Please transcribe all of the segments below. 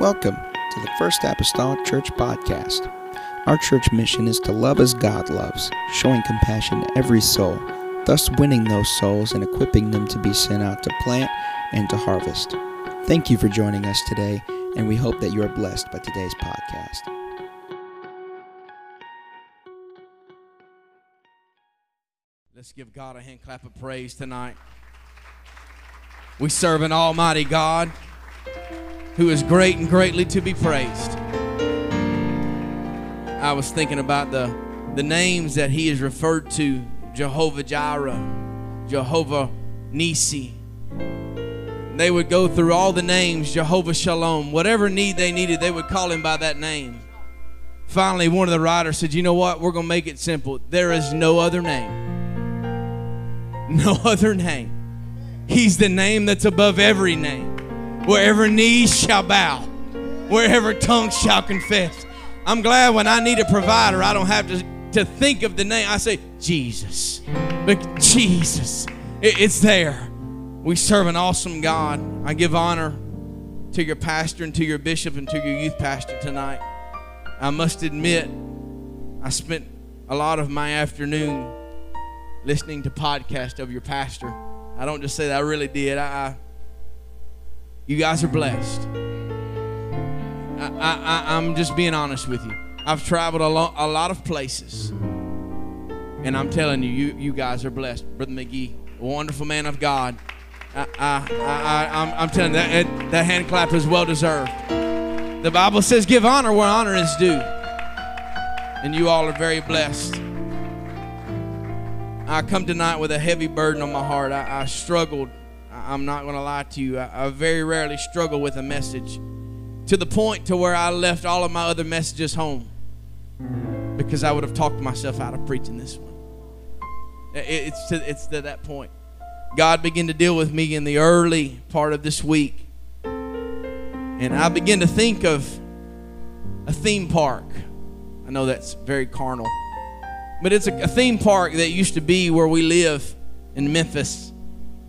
Welcome to the First Apostolic Church Podcast. Our church mission is to love as God loves, showing compassion to every soul, thus winning those souls and equipping them to be sent out to plant and to harvest. Thank you for joining us today, and we hope that you are blessed by today's podcast. Let's give God a hand clap of praise tonight. We serve an almighty God who is great and greatly to be praised. I was thinking about the, the names that he is referred to Jehovah Jireh, Jehovah Nissi. They would go through all the names, Jehovah Shalom. Whatever need they needed, they would call him by that name. Finally, one of the writers said, You know what? We're going to make it simple. There is no other name. No other name. He's the name that's above every name wherever knees shall bow, wherever tongues shall confess. I'm glad when I need a provider, I don't have to, to think of the name. I say, Jesus. But Jesus, it, it's there. We serve an awesome God. I give honor to your pastor and to your bishop and to your youth pastor tonight. I must admit, I spent a lot of my afternoon listening to podcast of your pastor. I don't just say that, I really did. I, I you guys are blessed. I, I, I'm just being honest with you. I've traveled a, lo- a lot of places, and I'm telling you, you, you guys are blessed. Brother McGee, a wonderful man of God. I, I, I, I'm, I'm telling you, that, that hand clap is well deserved. The Bible says, give honor where honor is due. And you all are very blessed. I come tonight with a heavy burden on my heart. I, I struggled I'm not going to lie to you. I, I, very rarely struggle with a message to the point to where I left all of my other messages home because I would have talked myself out of preaching this one. It, it's to, it's to that point. God began to deal with me in the early part of this week. And I began to think of a theme park. I know that's very carnal. But it's a, a theme park that used to be where we live in Memphis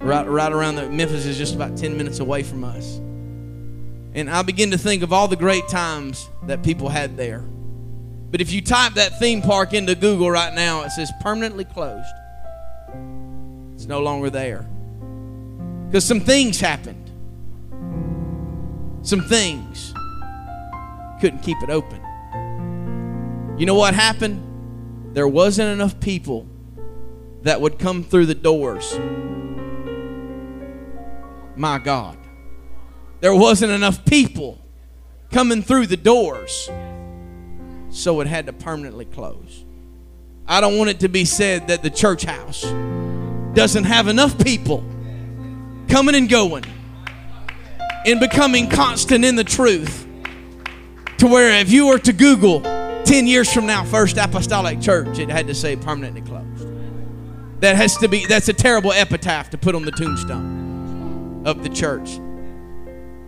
right, right around the Memphis is just about 10 minutes away from us. And I begin to think of all the great times that people had there. But if you type that theme park into Google right now, it says permanently closed. It's no longer there. Because some things happened. Some things couldn't keep it open. You know what happened? There wasn't enough people that would come through the doors my God. There wasn't enough people coming through the doors, so it had to permanently close. I don't want it to be said that the church house doesn't have enough people coming and going and becoming constant in the truth to where if you were to Google 10 years from now, First Apostolic Church, it had to say permanently closed. That has to be, that's a terrible epitaph to put on the tombstone of the church.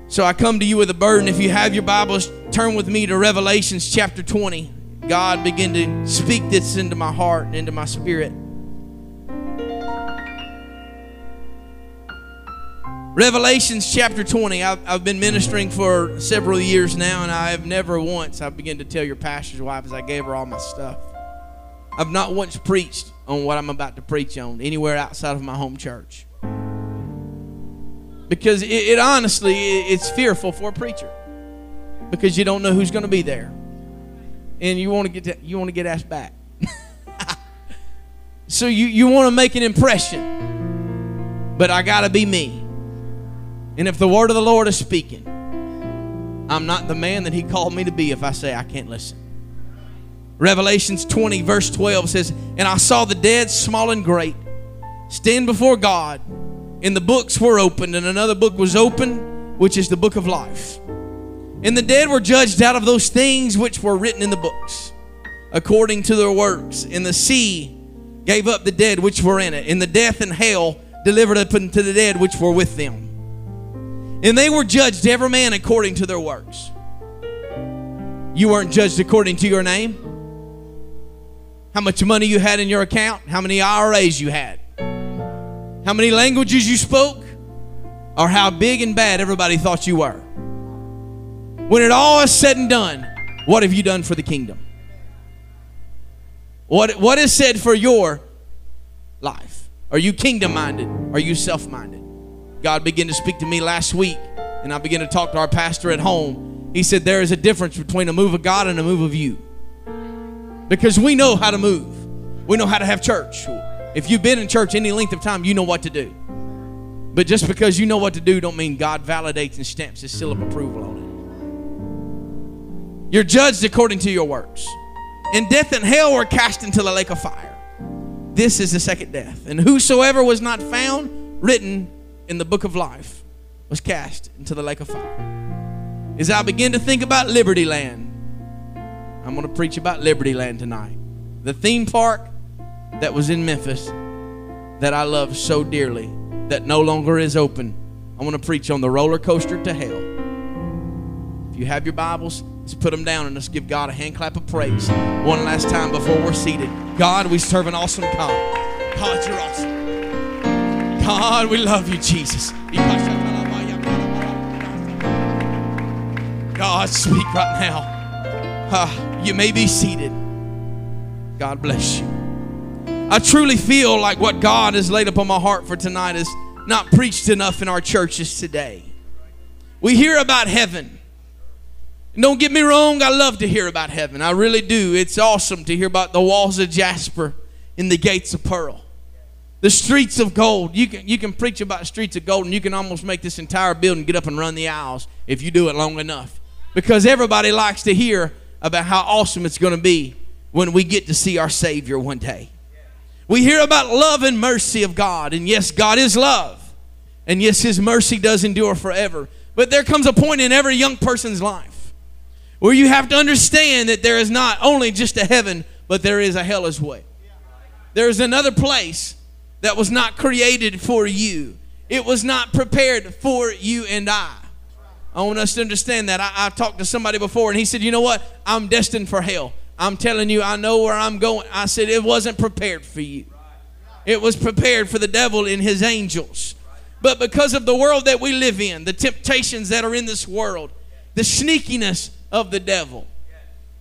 So I come to you with a burden. If you have your Bibles, turn with me to Revelations chapter 20. God begin to speak this into my heart and into my spirit. Revelations chapter 20. I've, I've, been ministering for several years now, and I have never once, I begin to tell your pastor's wife as I gave her all my stuff, I've not once preached on what I'm about to preach on anywhere outside of my home church because it, it honestly it's fearful for a preacher. Because you don't know who's going to be there. And you want to get to, you want to get asked back. So you you want to make an impression. But i got to be me. And if the word of the lord is speaking i'm not the man that he called me to be if i say i can't listen. Revelations 20 verse 12 says and i saw the dead small and great stand before god and the books were opened, and another book was opened, which is the book of life. And the dead were judged out of those things which were written in the books, according to their works. And the sea gave up the dead which were in it, and the death and hell delivered up unto the dead which were with them. And they were judged, every man according to their works. You weren't judged according to your name, how much money you had in your account, how many IRAs you had how many languages you spoke, or how big and bad everybody thought you were. When it all is said and done, what have you done for the kingdom? What, what is said for your life? Are you kingdom minded? Are you self minded? God began to speak to me last week, and I began to talk to our pastor at home. He said, There is a difference between a move of God and a move of you. Because we know how to move, we know how to have church. If you've been in church any length of time, you know what to do. But just because you know what to do, don't mean God validates and stamps his seal of approval on it. You're judged according to your works. And death and hell were cast into the lake of fire. This is the second death. And whosoever was not found written in the book of life was cast into the lake of fire. As I begin to think about Liberty Land, I'm going to preach about Liberty Land tonight. The theme park that was in Memphis that I love so dearly that no longer is open. I want to preach on the roller coaster to hell. If you have your Bibles, let's put them down and let's give God a hand clap of praise one last time before we're seated. God, we serve an awesome God. God, you're awesome. God, we love you, Jesus. God, speak right now. Uh, you may be seated. God bless you. I truly feel like what God has laid upon my heart for tonight is not preached enough in our churches today. We hear about heaven. Don't get me wrong, I love to hear about heaven. I really do. It's awesome to hear about the walls of jasper and the gates of pearl. The streets of gold. You can, you can preach about streets of gold and you can almost make this entire building get up and run the aisles if you do it long enough. Because everybody likes to hear about how awesome it's going to be when we get to see our Savior one day. We hear about love and mercy of God. And yes, God is love. And yes, His mercy does endure forever. But there comes a point in every young person's life where you have to understand that there is not only just a heaven, but there is a hell as well. There is another place that was not created for you, it was not prepared for you and I. I want us to understand that. I, I talked to somebody before and he said, You know what? I'm destined for hell. I'm telling you, I know where I'm going. I said, It wasn't prepared for you, it was prepared for the devil and his angels. But because of the world that we live in, the temptations that are in this world, the sneakiness of the devil,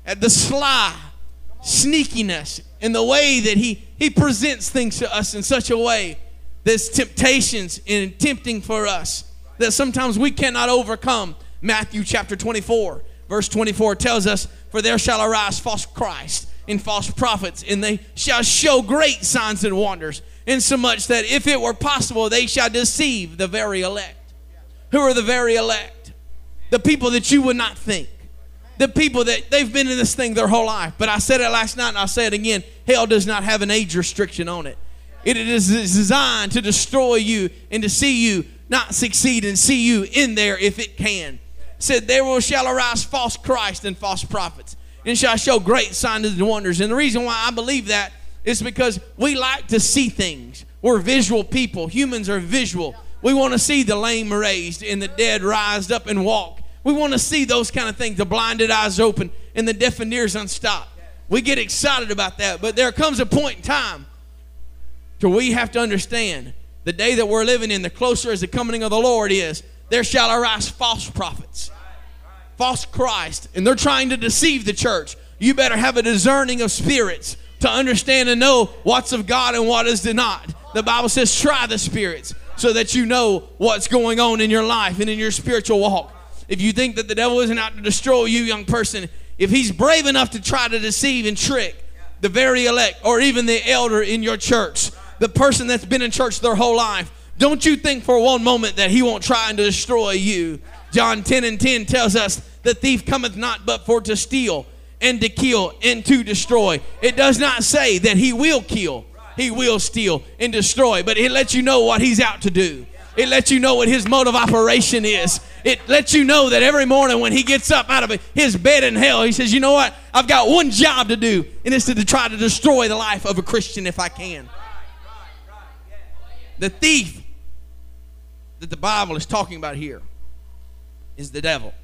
and the sly sneakiness in the way that he, he presents things to us in such a way that's temptations and tempting for us that sometimes we cannot overcome. Matthew chapter 24, verse 24 tells us, For there shall arise false Christ and false prophets, and they shall show great signs and wonders, insomuch that if it were possible, they shall deceive the very elect. Who are the very elect? The people that you would not think. The people that they've been in this thing their whole life. But I said it last night and I'll say it again. Hell does not have an age restriction on it. It is designed to destroy you and to see you not succeed and see you in there if it can. Said, There will shall arise false Christ and false prophets, and shall show great signs and wonders. And the reason why I believe that is because we like to see things. We're visual people. Humans are visual. We want to see the lame raised and the dead rised up and walk. We want to see those kind of things, the blinded eyes open and the deaf and ears unstopped. We get excited about that, but there comes a point in time to we have to understand the day that we're living in, the closer as the coming of the Lord is, there shall arise false prophets, false Christ, and they're trying to deceive the church. You better have a discerning of spirits to understand and know what's of God and what is not. The Bible says, try the spirits so that you know what's going on in your life and in your spiritual walk. If you think that the devil isn't out to destroy you, young person, if he's brave enough to try to deceive and trick the very elect or even the elder in your church, the person that's been in church their whole life, don't you think for one moment that he won't try and destroy you. John 10 and 10 tells us, The thief cometh not but for to steal and to kill and to destroy. It does not say that he will kill, he will steal and destroy, but it lets you know what he's out to do. It lets you know what his mode of operation is. It lets you know that every morning when he gets up out of his bed in hell, he says, You know what? I've got one job to do, and it's to try to destroy the life of a Christian if I can. The thief that the Bible is talking about here is the devil.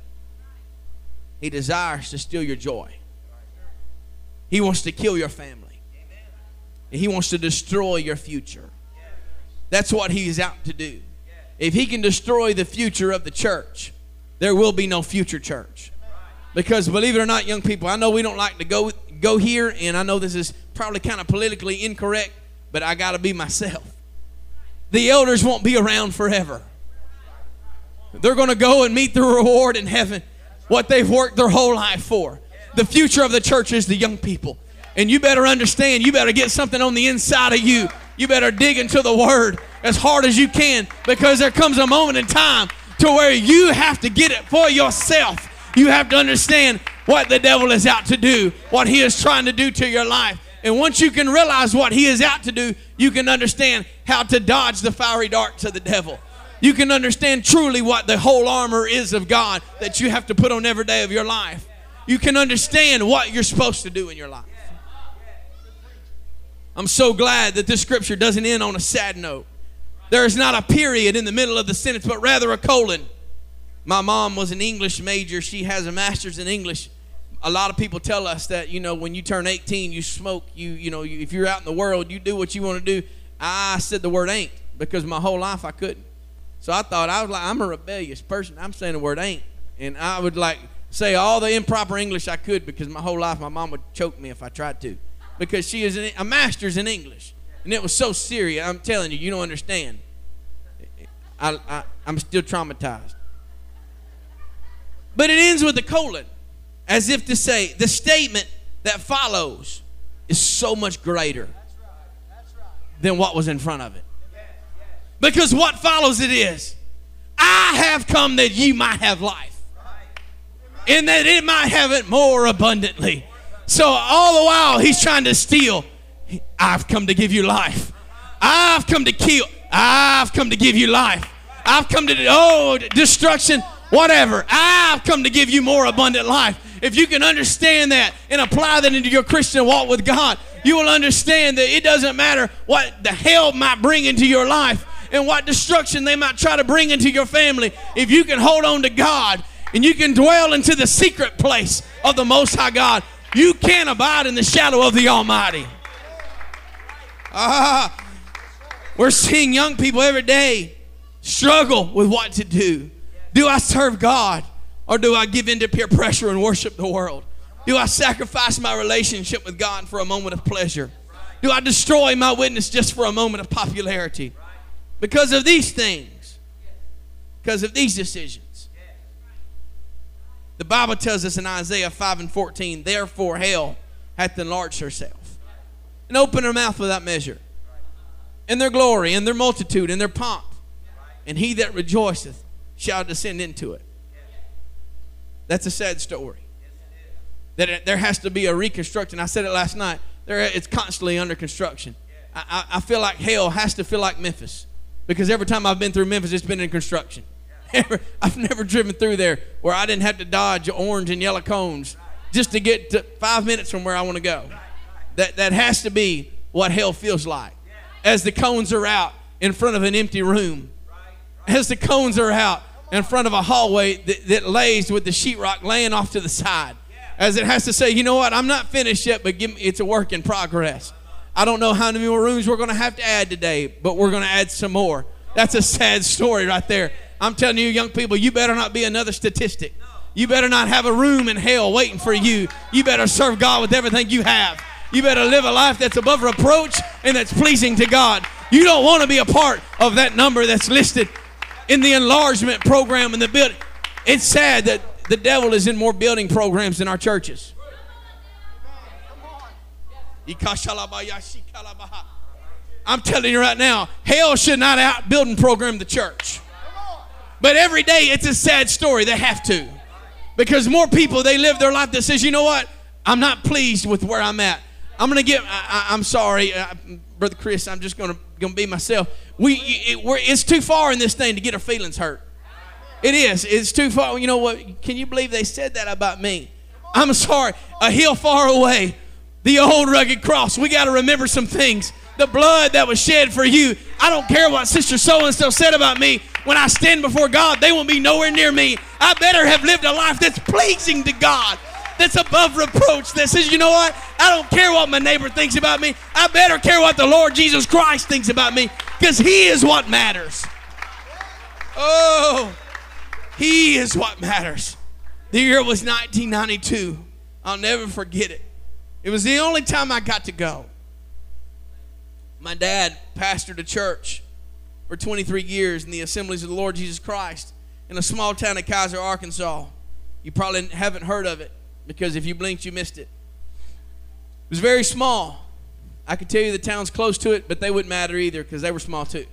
He desires to steal your joy. He wants to kill your family. He wants to destroy your future. That's what he's out to do. If he can destroy the future of the church, there will be no future church. Because believe it or not, young people, I know we don't like to go go here, and I know this is probably kind of politically incorrect, but I got to be myself. The elders won't be around forever. They're going to go and meet the reward in heaven, what they've worked their whole life for. The future of the church is the young people. And you better understand, you better get something on the inside of you. You better dig into the word as hard as you can because there comes a moment in time to where you have to get it for yourself. You have to understand what the devil is out to do, what he is trying to do to your life. And once you can realize what he is out to do, you can understand how to dodge the fiery darts of the devil. You can understand truly what the whole armor is of God that you have to put on every day of your life. You can understand what you're supposed to do in your life. I'm so glad that this scripture doesn't end on a sad note. There is not a period in the middle of the sentence, but rather a colon. My mom was an English major. She has a master's in English. A lot of people tell us that, you know, when you turn 18, you smoke. You, you know, if you're out in the world, you do what you want to do. I said the word ain't because my whole life I couldn't. So I thought I was like, I'm a rebellious person. I'm saying the word ain't. And I would like say all the improper English I could because my whole life my mom would choke me if I tried to because she is a master's in English. And it was so serious. I'm telling you, you don't understand. I, I, I'm still traumatized. But it ends with a colon, as if to say, the statement that follows is so much greater than what was in front of it. Because what follows it is, I have come that ye might have life, and that it might have it more abundantly. So all the while he's trying to steal. I've come to give you life. I've come to kill. I've come to give you life. I've come to oh destruction, whatever. I've come to give you more abundant life. If you can understand that and apply that into your Christian walk with God, you will understand that it doesn't matter what the hell might bring into your life and what destruction they might try to bring into your family. If you can hold on to God and you can dwell into the secret place of the Most High God, you can't abide in the shadow of the Almighty. Ah, we're seeing young people every day struggle with what to do. Do I serve God or do I give in to peer pressure and worship the world? Do I sacrifice my relationship with God for a moment of pleasure? Do I destroy my witness just for a moment of popularity? Because of these things, because of these decisions. The Bible tells us in Isaiah 5 and 14, therefore hell hath enlarged herself and opened her mouth without measure. In their glory, in their multitude, in their pomp. And he that rejoiceth shall descend into it. That's a sad story. That it, there has to be a reconstruction. I said it last night. There, it's constantly under construction. I, I, I feel like hell has to feel like Memphis because every time I've been through Memphis, it's been in construction. I've never driven through there where I didn't have to dodge orange and yellow cones just to get to five minutes from where I want to go. That, that has to be what hell feels like. As the cones are out in front of an empty room, as the cones are out in front of a hallway that, that lays with the sheetrock laying off to the side, as it has to say, you know what, I'm not finished yet, but give me, it's a work in progress. I don't know how many more rooms we're going to have to add today, but we're going to add some more. That's a sad story right there. I'm telling you, young people, you better not be another statistic. You better not have a room in hell waiting for you. You better serve God with everything you have. You better live a life that's above reproach and that's pleasing to God. You don't want to be a part of that number that's listed in the enlargement program in the building. It's sad that the devil is in more building programs than our churches. I'm telling you right now, hell should not out building program the church. But every day it's a sad story. They have to. Because more people, they live their life that says, you know what? I'm not pleased with where I'm at. I'm going to get, I, am sorry, uh, Brother Chris, I'm just going to gonna be myself. We, it, it's too far in this thing to get our feelings hurt. It is. It's too far. You know what? Can you believe they said that about me? I'm sorry. A hill far away, the old rugged cross. We got to remember some things. The blood that was shed for you. I don't care what Sister So and so said about me when I stand before God, they won't be nowhere near me. I better have lived a life that's pleasing to God, that's above reproach, that says, you know what? I don't care what my neighbor thinks about me. I better care what the Lord Jesus Christ thinks about me because He is what matters. Oh, He is what matters. The year was 1992. I'll never forget it. It was the only time I got to go. My dad pastored a church for 23 years in the assemblies of the Lord Jesus Christ in a small town of Keiser, Arkansas. You probably haven't heard of it because if you blinked, you missed it. It was very small. I could tell you the town's close to it, but they wouldn't matter either because they were small too.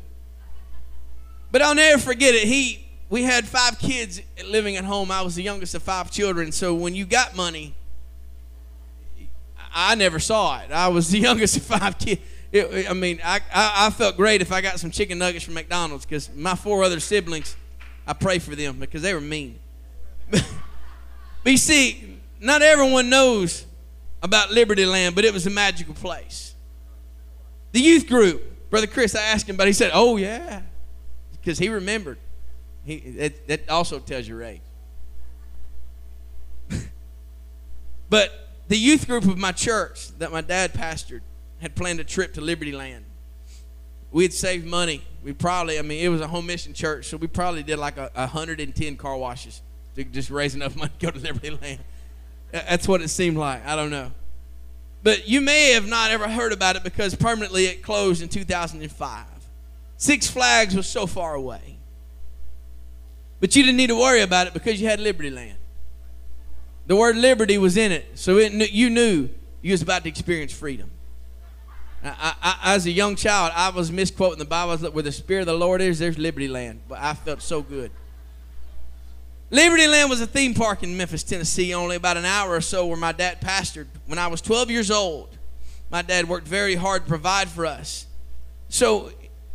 But I'll never forget it. He, we had five kids living at home. I was the youngest of five children. So when you got money, I never saw it. I was the youngest of five kids. It, I mean, I, I, I, felt great if I got some chicken nuggets from McDonald's because my four other siblings, I pray for them because they were mean. but you see, not everyone knows about Liberty Land, but it was a magical place. The youth group, Brother Chris, I asked him, but he said, "Oh yeah," because he remembered. He that, that also tells your age. but the youth group of my church that my dad pastored had planned a trip to Liberty Land. We had saved money. We probably, I mean, it was a home mission church, so we probably did like a, 110 car washes to just raise enough money to go to Liberty Land. That's what it seemed like. I don't know. But you may have not ever heard about it because permanently it closed in 2005. Six Flags was so far away. But you didn't need to worry about it because you had Liberty Land. The word liberty was in it, so it, you knew you was about to experience freedom. I, I, as a young child, I was misquoting the Bible. Where the Spirit of the Lord is, there's Liberty Land. But I felt so good. Liberty Land was a theme park in Memphis, Tennessee, only about an hour or so where my dad pastored. When I was 12 years old, my dad worked very hard to provide for us. So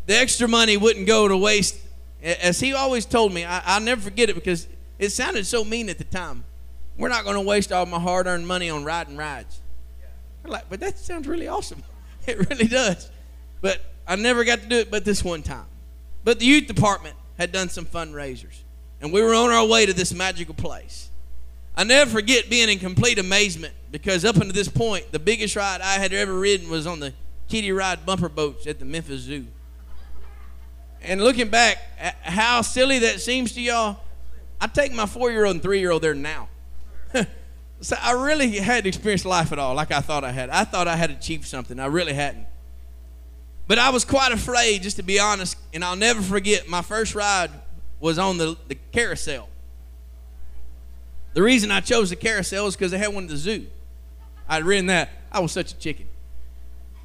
the extra money wouldn't go to waste. As he always told me, I, will never forget it because it sounded so mean at the time. We're not going to waste all my hard earned money on riding rides. I'm like, but that sounds really awesome. It really does. But I never got to do it but this one time. But the youth department had done some fundraisers, and we were on our way to this magical place. I never forget being in complete amazement because up until this point, the biggest ride I had ever ridden was on the kiddie ride bumper boats at the Memphis Zoo. And looking back, how silly that seems to y'all, I take my four year old and three year old there now. So I really hadn't experienced life at all like I thought I had. I thought I had achieved something. I really hadn't. But I was quite afraid, just to be honest, and I'll never forget my first ride was on the, the carousel. The reason I chose the carousel is because they had one at the zoo. I'd ridden that. I was such a chicken.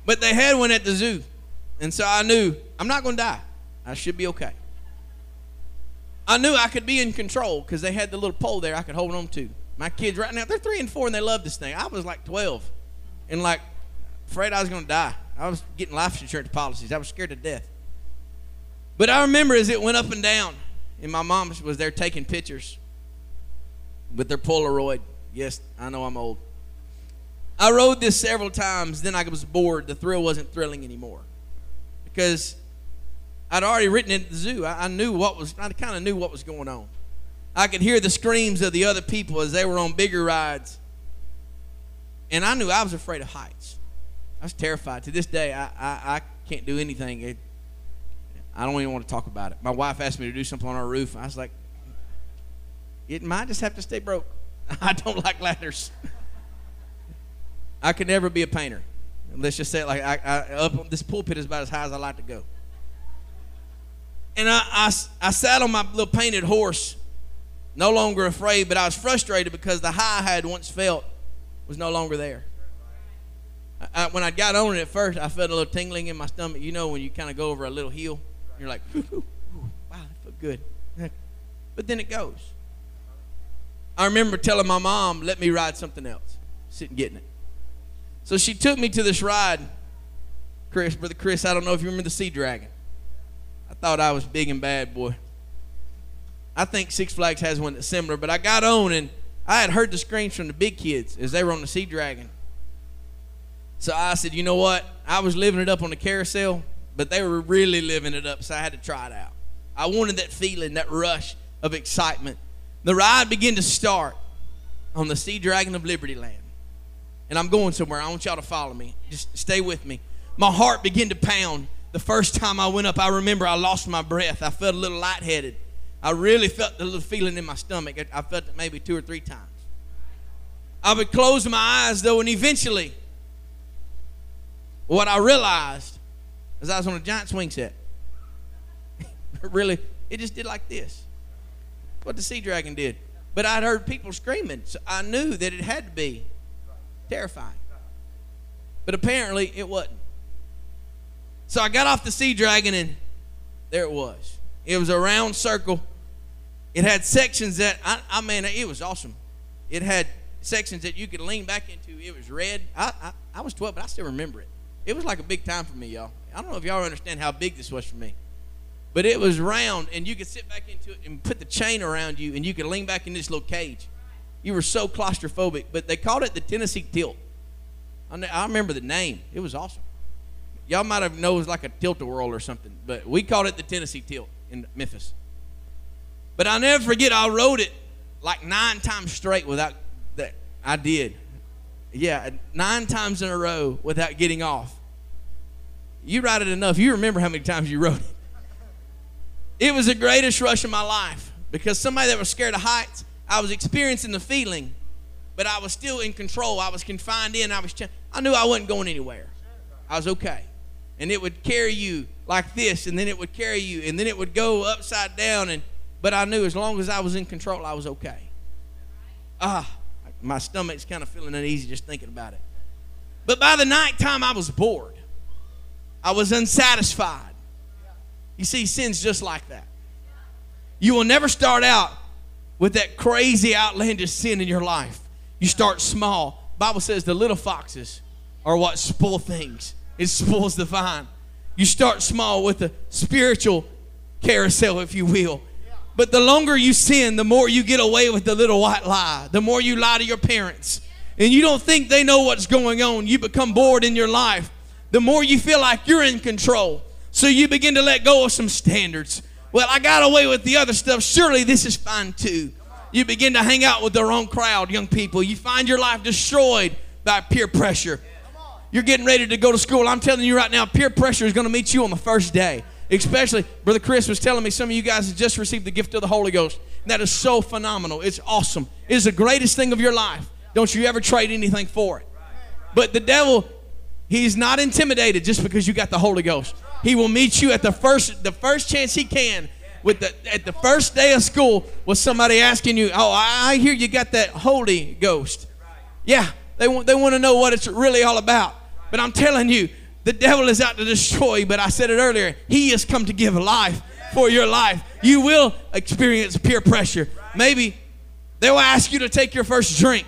But they had one at the zoo. And so I knew I'm not going to die. I should be okay. I knew I could be in control because they had the little pole there I could hold on to. My kids right now, they're three and four and they love this thing. I was like 12 and like afraid I was going to die. I was getting life insurance policies. I was scared to death. But I remember as it went up and down, and my mom was there taking pictures with their Polaroid. Yes, I know I'm old. I rode this several times, then I was bored. The thrill wasn't thrilling anymore because I'd already ridden it at the zoo. I, I knew what was, I kind of knew what was going on. I could hear the screams of the other people as they were on bigger rides. And I knew I was afraid of heights. I was terrified. To this day, I, I, I can't do anything. It, I don't even want to talk about it. My wife asked me to do something on our roof. I was like, it might just have to stay broke. I don't like ladders. I could never be a painter. Let's just say it like I, I, up this pulpit is about as high as I like to go. And I, I, I sat on my little painted horse no longer afraid, but I was frustrated because the high I had once felt was no longer there. I, when I got on it at first, I felt a little tingling in my stomach. You know, when you kind of go over a little hill, you're like, wow, that felt good. But then it goes. I remember telling my mom, let me ride something else. Sitting getting it. So she took me to this ride. Chris, Brother Chris, I don't know if you remember the Sea Dragon. I thought I was big and bad, boy. I think Six Flags has one that's similar, but I got on and I had heard the screams from the big kids as they were on the Sea Dragon. So I said, you know what? I was living it up on the carousel, but they were really living it up, so I had to try it out. I wanted that feeling, that rush of excitement. The ride began to start on the Sea Dragon of Liberty Land. And I'm going somewhere. I want y'all to follow me. Just stay with me. My heart began to pound. The first time I went up, I remember I lost my breath. I felt a little lightheaded. I really felt the little feeling in my stomach. I felt it maybe two or three times. I would close my eyes though, and eventually, what I realized is I was on a giant swing set. really, it just did like this. What the sea dragon did. But I'd heard people screaming, so I knew that it had to be terrifying. But apparently, it wasn't. So I got off the sea dragon, and there it was. It was a round circle. It had sections that I, I mean, it was awesome. It had sections that you could lean back into. It was red. I, I, I was 12, but I still remember it. It was like a big time for me, y'all. I don't know if y'all understand how big this was for me. But it was round, and you could sit back into it and put the chain around you, and you could lean back in this little cage. You were so claustrophobic, but they called it the Tennessee Tilt. I remember the name. It was awesome. Y'all might have known it was like a tilt-a-whirl or something, but we called it the Tennessee Tilt in Memphis. But I'll never forget, I rode it like nine times straight without that. I did. Yeah, nine times in a row without getting off. You ride it enough, you remember how many times you rode it. It was the greatest rush of my life because somebody that was scared of heights, I was experiencing the feeling, but I was still in control. I was confined in. I was. I knew I wasn't going anywhere. I was okay, and it would carry you like this, and then it would carry you, and then it would go upside down, and but I knew as long as I was in control, I was okay. Ah, my stomach's kind of feeling uneasy just thinking about it. But by the night time, I was bored. I was unsatisfied. You see, sin's just like that. You will never start out with that crazy, outlandish sin in your life. You start small. Bible says the little foxes are what spoil things. It spoils the vine. You start small with a spiritual carousel, if you will. But the longer you sin, the more you get away with the little white lie. The more you lie to your parents. And you don't think they know what's going on. You become bored in your life. The more you feel like you're in control. So you begin to let go of some standards. Well, I got away with the other stuff. Surely this is fine too. You begin to hang out with the wrong crowd, young people. You find your life destroyed by peer pressure. You're getting ready to go to school. I'm telling you right now, peer pressure is going to meet you on the first day. Especially, Brother Chris was telling me some of you guys have just received the gift of the Holy Ghost. That is so phenomenal. It's awesome. It is the greatest thing of your life. Don't you ever trade anything for it. But the devil, he's not intimidated just because you got the Holy Ghost. He will meet you at the first the first chance he can with the at the first day of school with somebody asking you, "Oh, I hear you got that Holy Ghost." Yeah, they want they want to know what it's really all about. But I'm telling you, the devil is out to destroy, you, but I said it earlier, he has come to give life for your life. You will experience peer pressure. Maybe they will ask you to take your first drink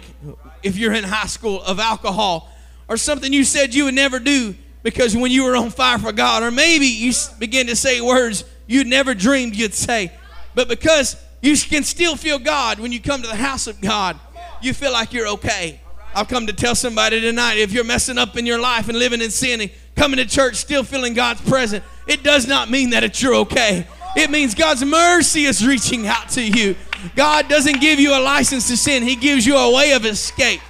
if you're in high school of alcohol or something you said you would never do because when you were on fire for God, or maybe you begin to say words you never dreamed you'd say, but because you can still feel God when you come to the house of God, you feel like you're okay. I've come to tell somebody tonight if you're messing up in your life and living in sin coming to church still feeling God's presence, it does not mean that it's you're okay. It means God's mercy is reaching out to you. God doesn't give you a license to sin, He gives you a way of escape.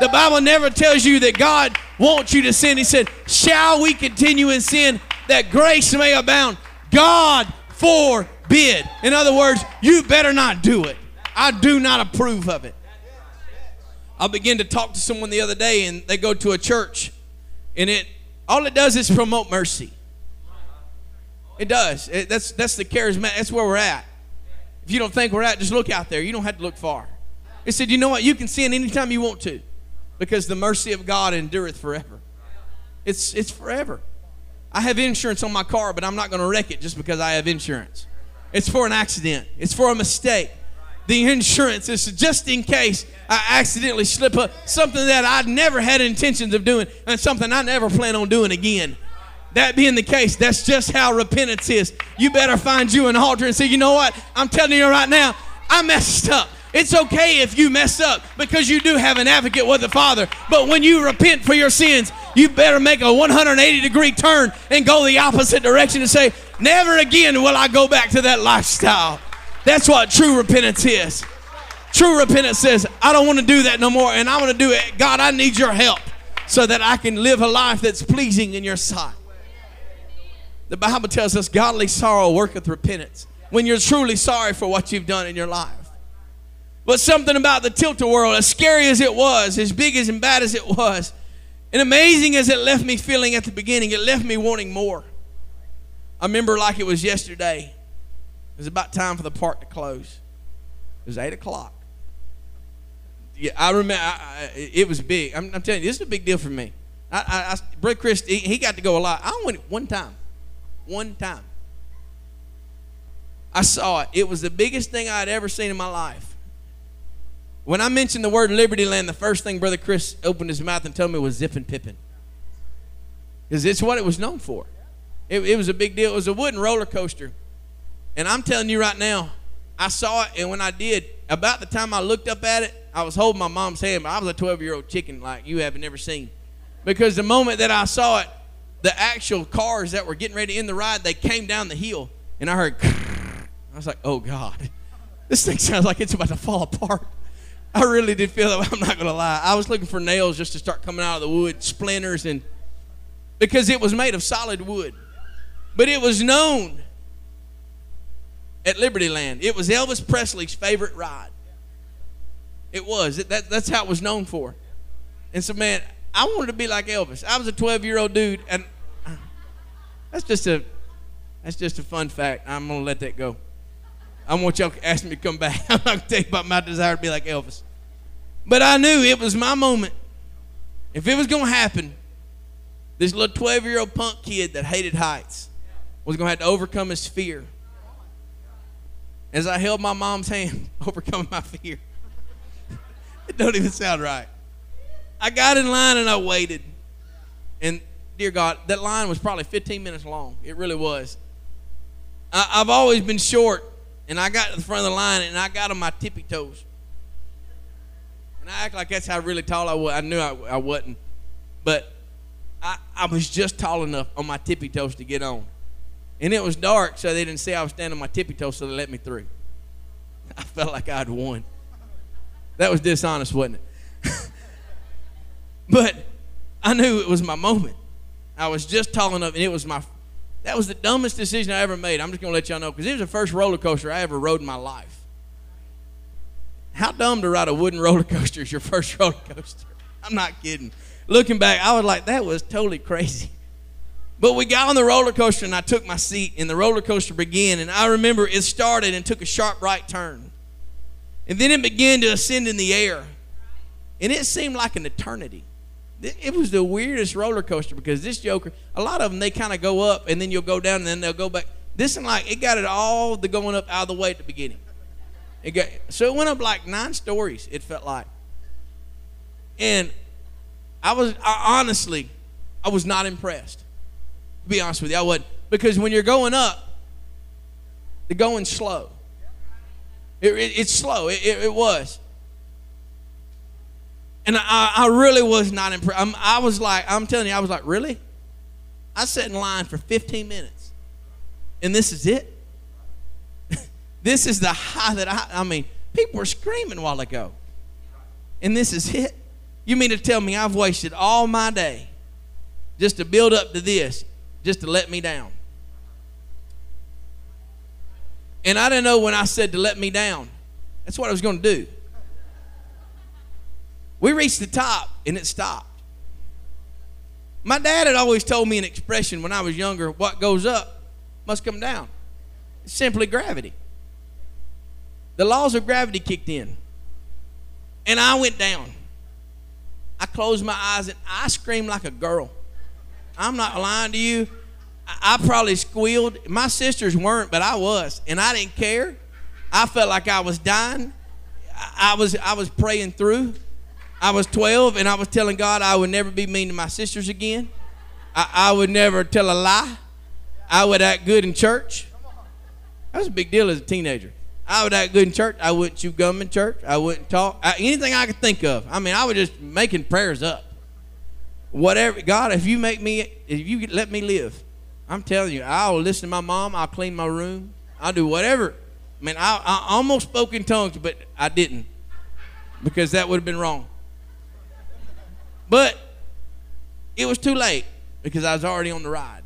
The Bible never tells you that God wants you to sin. He said, Shall we continue in sin that grace may abound? God forbid. In other words, you better not do it. I do not approve of it. I began to talk to someone the other day, and they go to a church, and it all it does is promote mercy. It does. It, that's that's the charismatic. That's where we're at. If you don't think we're at, just look out there. You don't have to look far. It said, you know what? You can sin anytime you want to because the mercy of God endureth forever. It's, it's forever. I have insurance on my car, but I'm not going to wreck it just because I have insurance. It's for an accident, it's for a mistake. The insurance is just in case I accidentally slip up something that I never had intentions of doing and something I never plan on doing again. That being the case, that's just how repentance is. You better find you an altar and say, you know what? I'm telling you right now, I messed up. It's okay if you mess up because you do have an advocate with the Father. But when you repent for your sins, you better make a 180 degree turn and go the opposite direction and say, Never again will I go back to that lifestyle. That's what true repentance is. True repentance says, I don't want to do that no more, and I want to do it. God, I need your help so that I can live a life that's pleasing in your sight. The Bible tells us godly sorrow worketh repentance. when you're truly sorry for what you've done in your life. But something about the tilt-a-whirl, as scary as it was, as big as and bad as it was, and amazing as it left me feeling at the beginning, it left me wanting more. I remember like it was yesterday. It was about time for the park to close. It was 8 o'clock. Yeah, I remember. I, I, it was big. I'm, I'm, telling you, this is a big deal for me. I, I, I Brother Chris, he, he, got to go a lot. I went one time. One time. I saw it. It was the biggest thing I had ever seen in my life. When I mentioned the word Liberty Land, the first thing Brother Chris opened his mouth and told me was Zippin Pippin. Because it's what it was known for. It, it was a big deal. It was a wooden roller coaster. And I'm telling you right now, I saw it, and when I did, about the time I looked up at it, I was holding my mom's hand, but I was a 12 year old chicken like you have never seen. Because the moment that I saw it, the actual cars that were getting ready in the ride, they came down the hill, and I heard, I was like, oh God, this thing sounds like it's about to fall apart. I really did feel that. I'm not going to lie. I was looking for nails just to start coming out of the wood, splinters, and because it was made of solid wood. But it was known at Liberty Land. It was Elvis Presley's favorite ride. It was. It, that, that's how it was known for. And so, man, I wanted to be like Elvis. I was a 12 year old dude, and uh, that's just a that's just a fun fact. I'm gonna let that go. I want y'all to ask me to come back. I'm not gonna tell you about my desire to be like Elvis. But I knew it was my moment. If it was gonna happen, this little 12 year old punk kid that hated heights was gonna have to overcome his fear. As I held my mom's hand, overcoming my fear. It don't even sound right. I got in line and I waited. And dear God, that line was probably 15 minutes long. It really was. I, have always been short, and I got to the front of the line and I got on my tippy toes. And I act like that's how really tall I was. I knew I, I wasn't. But I, I was just tall enough on my tippy toes to get on. And it was dark, so they didn't see I was standing on my tippy toes, so they let me through. I felt like I'd won. That was dishonest, wasn't it? but I knew it was my moment. I was just tall enough, and it was my. That was the dumbest decision I ever made. I'm just to let y'all know because it was the first roller coaster I ever rode in my life. How dumb to ride a wooden roller coaster is your first roller coaster? I'm not kidding. Looking back, I was like, that was totally crazy. But we got on the roller coaster and I took my seat and the roller coaster began. And I remember it started and took a sharp right turn. And then it began to ascend in the air. And it seemed like an eternity. It was the weirdest roller coaster because this Joker, a lot of them, they kind of go up and then you'll go down and then they'll go back. This one, like, it got it all the going up out of the way at the beginning. It got, so it went up like nine stories, it felt like. And I was, I, honestly, I was not impressed. To be honest with you, I wasn't. Because when you're going up, the going slow. It, it, it's slow. It, it, was. And I, I really was not impressed. I'm, I was like, I'm telling you, I was like, really? I sat in line for 15 minutes. And this is it? this is the high that I, I mean, people were screaming a while ago. And this is it? You mean to tell me I've wasted all my day just to build up to this, just to let me down? And I didn't know when I said to let me down. That's what I was going to do. We reached the top and it stopped. My dad had always told me an expression when I was younger what goes up must come down. It's simply gravity. The laws of gravity kicked in. And I went down. I closed my eyes and I screamed like a girl. I'm not lying to you. I probably squealed. My sisters weren't, but I was, and I didn't care. I felt like I was dying. I was I was praying through. I was 12, and I was telling God I would never be mean to my sisters again. I, I would never tell a lie. I would act good in church. That was a big deal as a teenager. I would act good in church. I wouldn't chew gum in church. I wouldn't talk. I, anything I could think of. I mean, I was just making prayers up. Whatever, God, if you make me, if you let me live, I'm telling you, I'll listen to my mom. I'll clean my room. I'll do whatever. I mean, I, I almost spoke in tongues, but I didn't because that would have been wrong. But it was too late because I was already on the ride.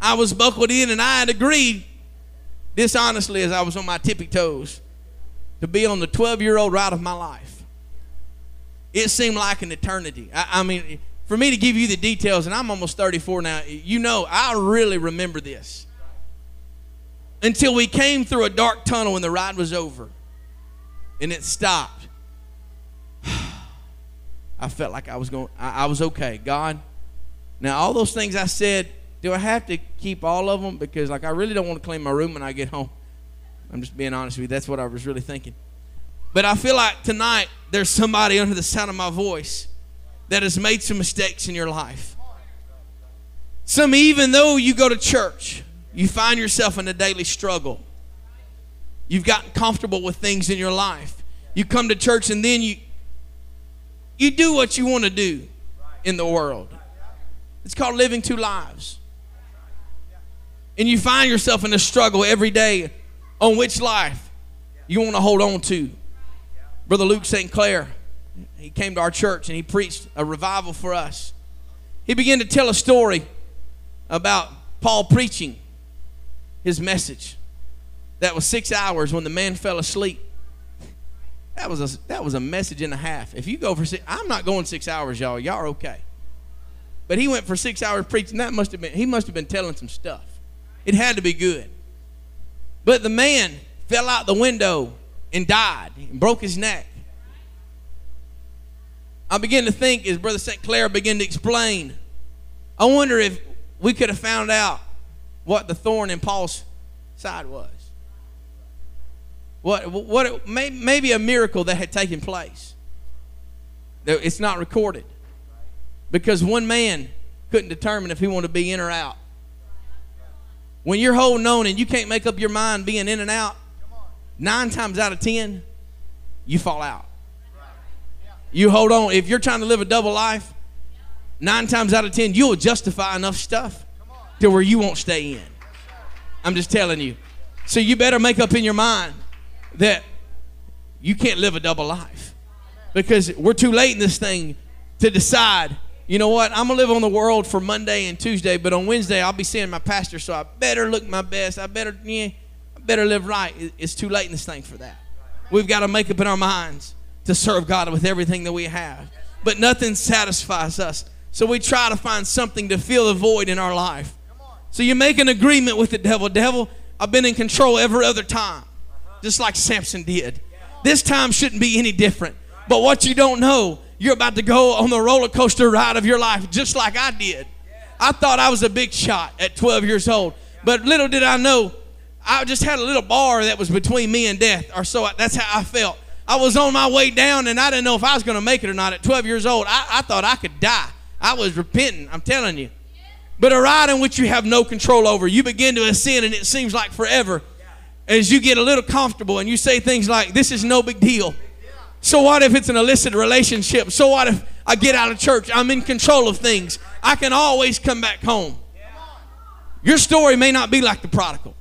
I was buckled in and I had agreed dishonestly as I was on my tippy toes to be on the 12 year old ride of my life. It seemed like an eternity. I, I, mean, for me to give you the details, and I'm almost 34 now, you know, I really remember this. Until we came through a dark tunnel and the ride was over and it stopped. I felt like I was going, I, I was okay. God, now all those things I said, do I have to keep all of them? Because like I really don't want to clean my room when I get home. I'm just being honest with you. That's what I was really thinking. But I feel like tonight there's somebody under the sound of my voice that has made some mistakes in your life. Some, even though you go to church, you find yourself in a daily struggle. You've gotten comfortable with things in your life. You come to church and then you you do what you want to do in the world. It's called living two lives. And you find yourself in a struggle every day on which life you want to hold on to. Brother Luke St. Clair, he came to our church and he preached a revival for us. He began to tell a story about Paul preaching his message. That was six hours when the man fell asleep. That was a that was a message and a half. If you go for six, I'm not going six hours, y'all. Y'all are okay. But he went for six hours preaching. That must have been he must have been telling some stuff. It had to be good. But the man fell out the window and died and broke his neck. I began to think as Brother St. Clair began to explain. I wonder if we could have found out what the thorn in Paul's side was. What, what maybe a miracle that had taken place. It's not recorded because one man couldn't determine if he wanted to be in or out. When you're holding on and you can't make up your mind being in and out, nine times out of ten, you fall out. You hold on. If you're trying to live a double life, nine times out of ten, you'll justify enough stuff to where you won't stay in. I'm just telling you. So you better make up in your mind that you can't live a double life because we're too late in this thing to decide you know what i'm gonna live on the world for monday and tuesday but on wednesday i'll be seeing my pastor so i better look my best i better yeah better live right it's too late in this thing for that we've got to make up in our minds to serve god with everything that we have but nothing satisfies us so we try to find something to fill the void in our life so you make an agreement with the devil devil i've been in control every other time just like Samson did. This time shouldn't be any different. But what you don't know, you're about to go on the roller coaster ride of your life just like I did. I thought I was a big shot at 12 years old, but little did I know, I just had a little bar that was between me and death, or so I, that's how I felt. I was on my way down, and I didn't know if I was going to make it or not. At 12 years old, I, I thought I could die. I was repenting, I'm telling you. But a ride in which you have no control over, you begin to ascend, and it seems like forever as you get a little comfortable and you say things like, This is no big deal. So what if it's an illicit relationship? So what if I get out of church? I'm in control of things. I can always come back home. Your story may not be like the prodigal.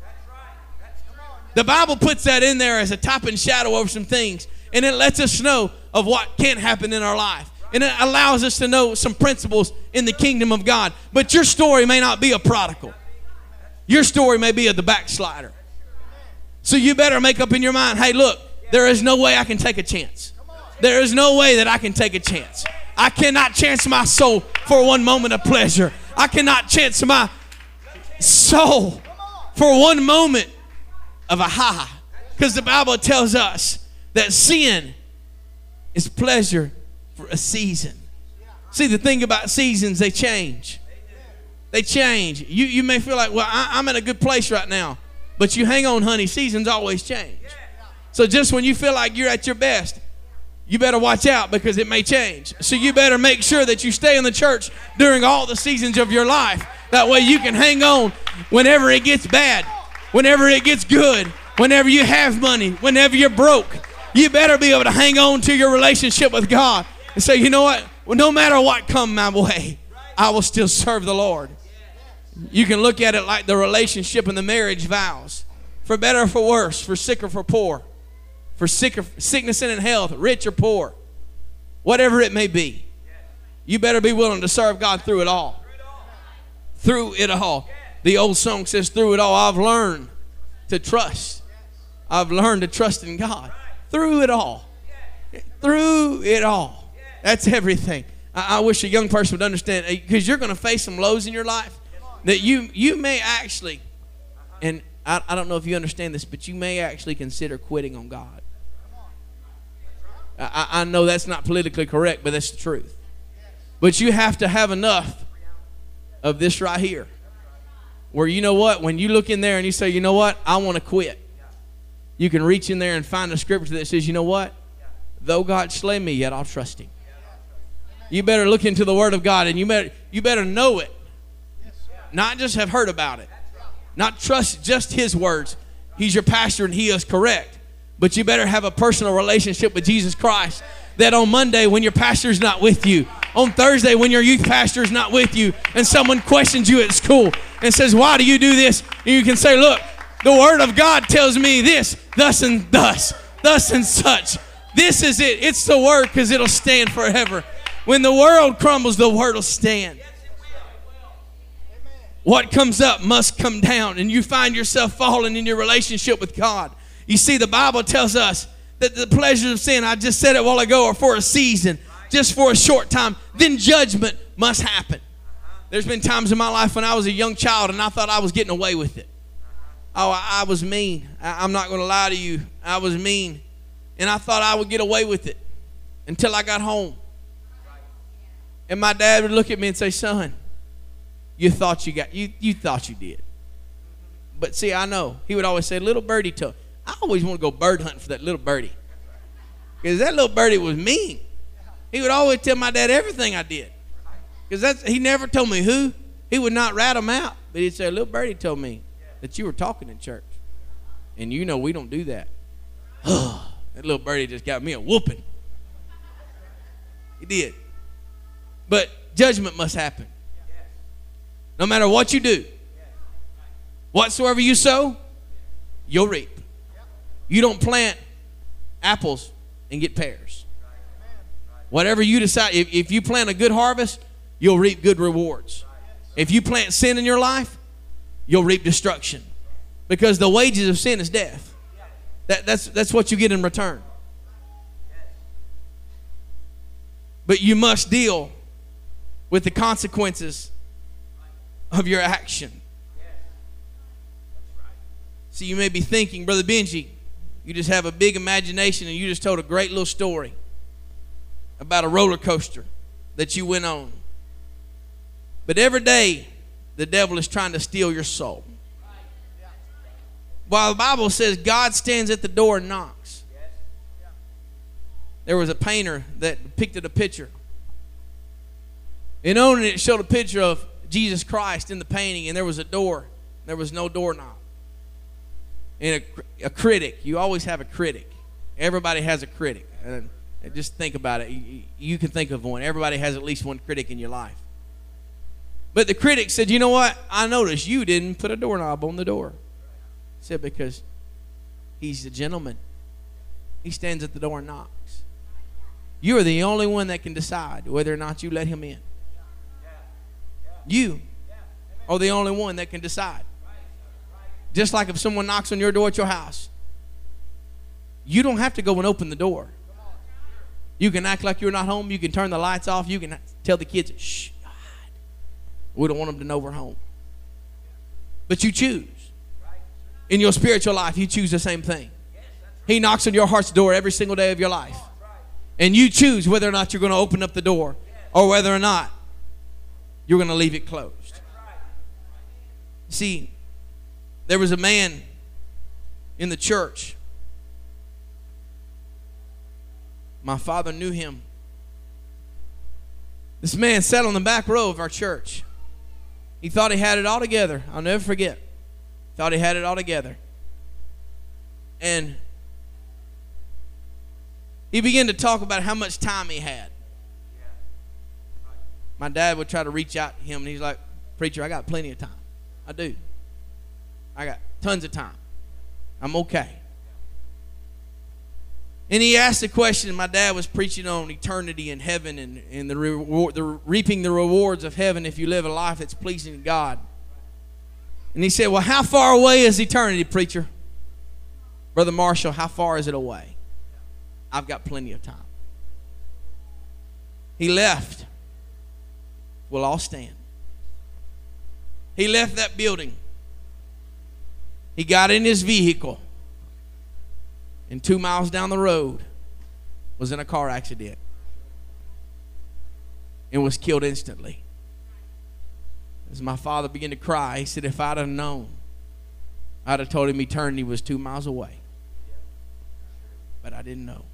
The Bible puts that in there as a type and shadow of some things, and it lets us know of what can't happen in our life. And it allows us to know some principles in the kingdom of God. But your story may not be a prodigal. Your story may be of the backslider. So you better make up in your mind hey, look, there is no way I can take a chance. There is no way that I can take a chance. I cannot chance my soul for one moment of pleasure. I cannot chance my soul for one moment of a high. Because the Bible tells us that sin is pleasure for a season. See, the thing about seasons, they change. They change. You, you may feel like, well, I, I'm in a good place right now. But you hang on, honey, seasons always change. So just when you feel like you're at your best, you better watch out because it may change. So you better make sure that you stay in the church during all the seasons of your life. That way you can hang on whenever it gets bad, whenever it gets good, whenever you have money, whenever you're broke. You better be able to hang on to your relationship with God and say, you know what? Well, no matter what come my way, I will still serve the Lord. You can look at it like the relationship and the marriage vows for better or for worse, for sick or for poor, for sick or, sickness and in health, rich or poor, whatever it may be. You better be willing to serve God through it all. Through it all. The old song says, Through it all, I've learned to trust. I've learned to trust in God through it all. Through it all. That's everything. I, I wish a young person would understand eh, because you're going to face some lows in your life that you you may actually, and I, I don't know if you understand this, but you may actually consider quitting on God. I, I know that's not politically correct, but that's the truth. But you have to have enough of this right here. Where you know what? When you look in there and you say, you know what? I want to quit. You can reach in there and find a scripture that says, you know what? Though God slay me, yet I'll trust him. You better look into the Word of God and you better, you better know it. Not just have heard about it. Not trust just His words. He's your pastor and He is correct. But you better have a personal relationship with Jesus Christ. That on Monday, when your pastor's not with you, on Thursday, when your youth pastor is not with you, and someone questions you at school and says, Why do you do this? And you can say, Look, the Word of God tells me this, thus and thus, thus and such. This is it. It's the Word because it'll stand forever. When the world crumbles, the Word will stand. What comes up must come down, and you find yourself falling in your relationship with God. You see, the Bible tells us that the pleasures of sin, I just said it while ago, are for a season, just for a short time. Then judgment must happen. There's been times in my life when I was a young child and I thought I was getting away with it. Oh, I, was mean. I'm not going to lie to you. I was mean. And I thought I would get away with it until I got home. And my dad would look at me and say, Son, you thought you got you you thought you did. But see, I know. He would always say, little birdie told. I always want to go bird hunting for that little birdie. Because that little birdie was mean. He would always tell my dad everything I did. Because that's he never told me who. He would not rat him out. But he'd say, little birdie told me that you were talking in church. And you know we don't do that. that little birdie just got me a whooping. He did. But judgment must happen. No matter what you do, whatsoever you sow, you'll reap. You don't plant apples and get pears. Whatever you decide, if, if you plant a good harvest, you'll reap good rewards. If you plant sin in your life, you'll reap destruction. Because the wages of sin is death. That, that's, that's what you get in return. But you must deal with the consequences of your action. So you may be thinking, Brother Benji, you just have a big imagination and you just told a great little story about a roller coaster that you went on. But every day, the devil is trying to steal your soul. While the Bible says God stands at the door and knocks. There was a painter that depicted a picture and on it, showed a picture of Jesus Christ in the painting, and there was a door. There was no doorknob. And a, a critic, you always have a critic. Everybody has a critic. And just think about it. You, you can think of one. Everybody has at least one critic in your life. But the critic said, You know what? I noticed you didn't put a doorknob on the door. He said, Because he's a gentleman. He stands at the door and knocks. You are the only one that can decide whether or not you let him in. You are the only one that can decide. Just like if someone knocks on your door at your house, you don't have to go and open the door. You can act like you're not home. You can turn the lights off. You can tell the kids, shh, we don't want them to know we're home. But you choose. In your spiritual life, you choose the same thing. He knocks on your heart's door every single day of your life. And you choose whether or not you're going to open up the door or whether or not you're going to leave it closed. See, there was a man in the church. My father knew him. This man sat on the back row of our church. He thought he had it all together. I'll never forget. Thought he had it all together. And he began to talk about how much time he had my dad would try to reach out to him, and he's like, Preacher, I got plenty of time. I do. I got tons of time. I'm okay. And he asked a question, my dad was preaching on eternity and heaven and, and the, reward, the reaping the rewards of heaven if you live a life that's pleasing to God. And he said, Well, how far away is eternity, preacher? Brother Marshall, how far is it away? I've got plenty of time. He left. We'll all stand. He left that building. He got in his vehicle. And two miles down the road was in a car accident and was killed instantly. As my father began to cry, he said, If I'd have known, I'd have told him eternity was two miles away. But I didn't know.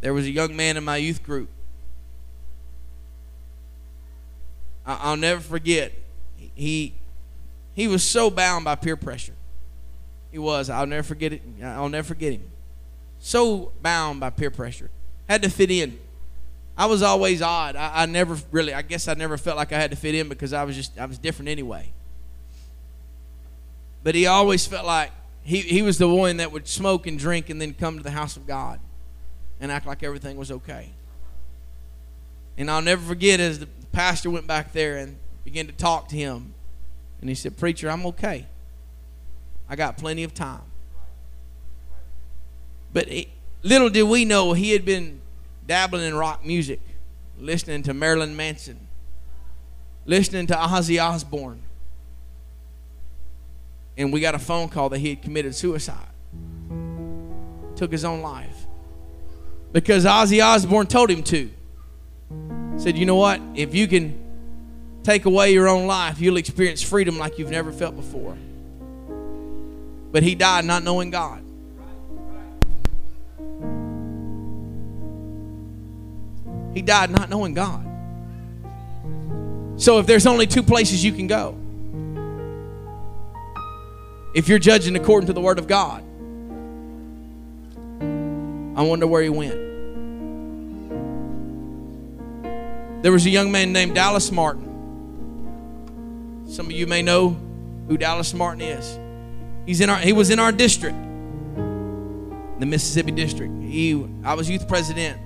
There was a young man in my youth group. I- will never forget. He he was so bound by peer pressure. He was. I'll never forget it. I'll never forget him. So bound by peer pressure. Had to fit in. I was always odd. I, I never really. I guess I never felt like I had to fit in because I was just. I was different anyway. But he always felt like he, he was the one that would smoke and drink and then come to the house of God and act like everything was okay. And I'll never forget as the pastor went back there and began to talk to him. And he said, Preacher, I'm okay. I got plenty of time. But he, little did we know he had been dabbling in rock music, listening to Marilyn Manson, listening to Ozzy Osbourne, and we got a phone call that he had committed suicide, took his own life. Because Ozzy Osbourne told him to. Said, you know what? If you can take away your own life, you'll experience freedom like you've never felt before. But he died not knowing God. He died not knowing God. So if there's only two places you can go, if you're judging according to the Word of God, I wonder where he went. There was a young man named Dallas Martin. Some of you may know who Dallas Martin is. He's in our, he was in our district, the Mississippi district. He, I was youth president,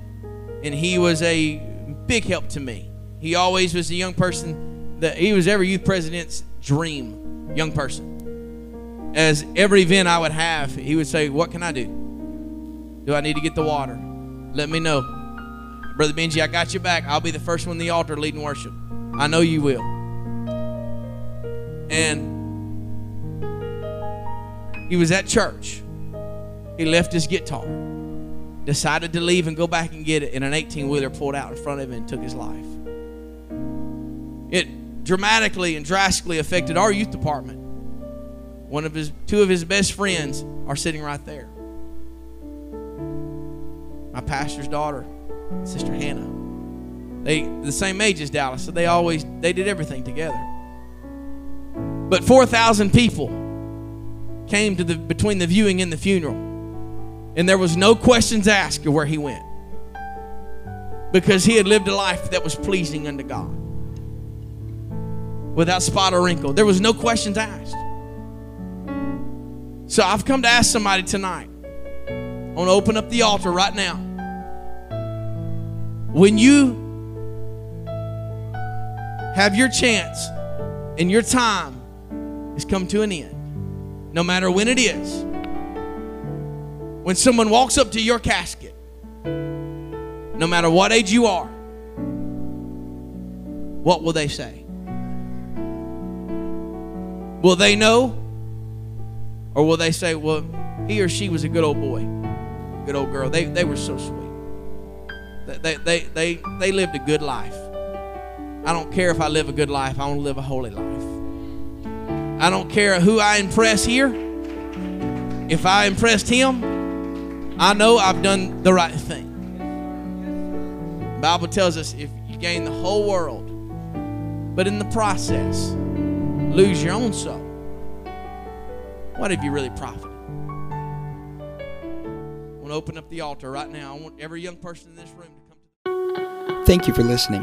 and he was a big help to me. He always was a young person that he was every youth president's dream, young person as every event I would have, he would say, What can I do? Do I need to get the water? Let me know. Brother Benji, I got your back. I'll be the first one in the altar leading worship. I know you will. And he was at church. He left his guitar, decided to leave and go back and get it, and an 18 wheeler pulled out in front of him and took his life. It dramatically and drastically affected our youth department. One of his two of his best friends are sitting right there. My pastor's daughter, Sister Hannah. They the same age as Dallas, so they always they did everything together. But 4,000 people came to the between the viewing and the funeral. And there was no questions asked of where he went. Because he had lived a life that was pleasing unto God. Without spot or wrinkle. There was no questions asked. So I've come to ask somebody tonight. I want to open up the altar right now. When you have your chance and your time has come to an end, no matter when it is, when someone walks up to your casket, no matter what age you are, what will they say? Will they know or will they say, well, he or she was a good old boy, good old girl? They, they were so sweet. They, they, they, they lived a good life. I don't care if I live a good life, I want to live a holy life. I don't care who I impress here. If I impressed him, I know I've done the right thing. The Bible tells us if you gain the whole world, but in the process, lose your own soul what have you really profited? I want to open up the altar right now. I want every young person in this room to come to. Thank you for listening.